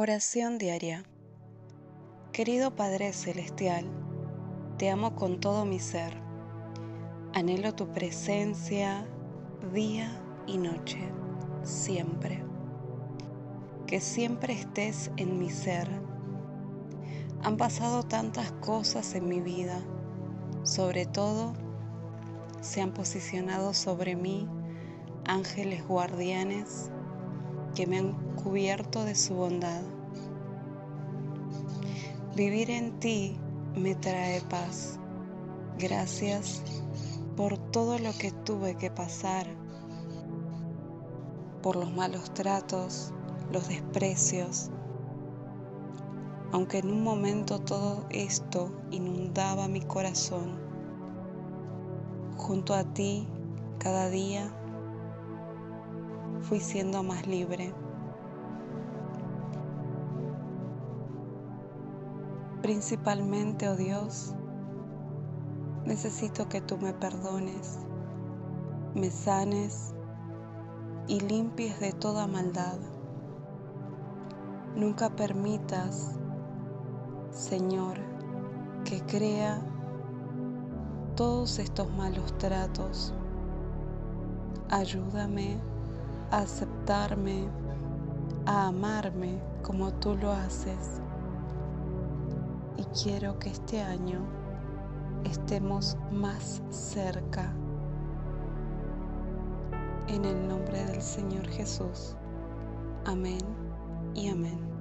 Oración diaria. Querido Padre Celestial, te amo con todo mi ser. Anhelo tu presencia día y noche, siempre. Que siempre estés en mi ser. Han pasado tantas cosas en mi vida, sobre todo se han posicionado sobre mí ángeles guardianes que me han cubierto de su bondad. Vivir en ti me trae paz. Gracias por todo lo que tuve que pasar, por los malos tratos, los desprecios. Aunque en un momento todo esto inundaba mi corazón, junto a ti cada día fui siendo más libre. Principalmente, oh Dios, necesito que tú me perdones, me sanes y limpies de toda maldad. Nunca permitas, Señor, que crea todos estos malos tratos. Ayúdame a aceptarme, a amarme como tú lo haces. Y quiero que este año estemos más cerca. En el nombre del Señor Jesús. Amén y amén.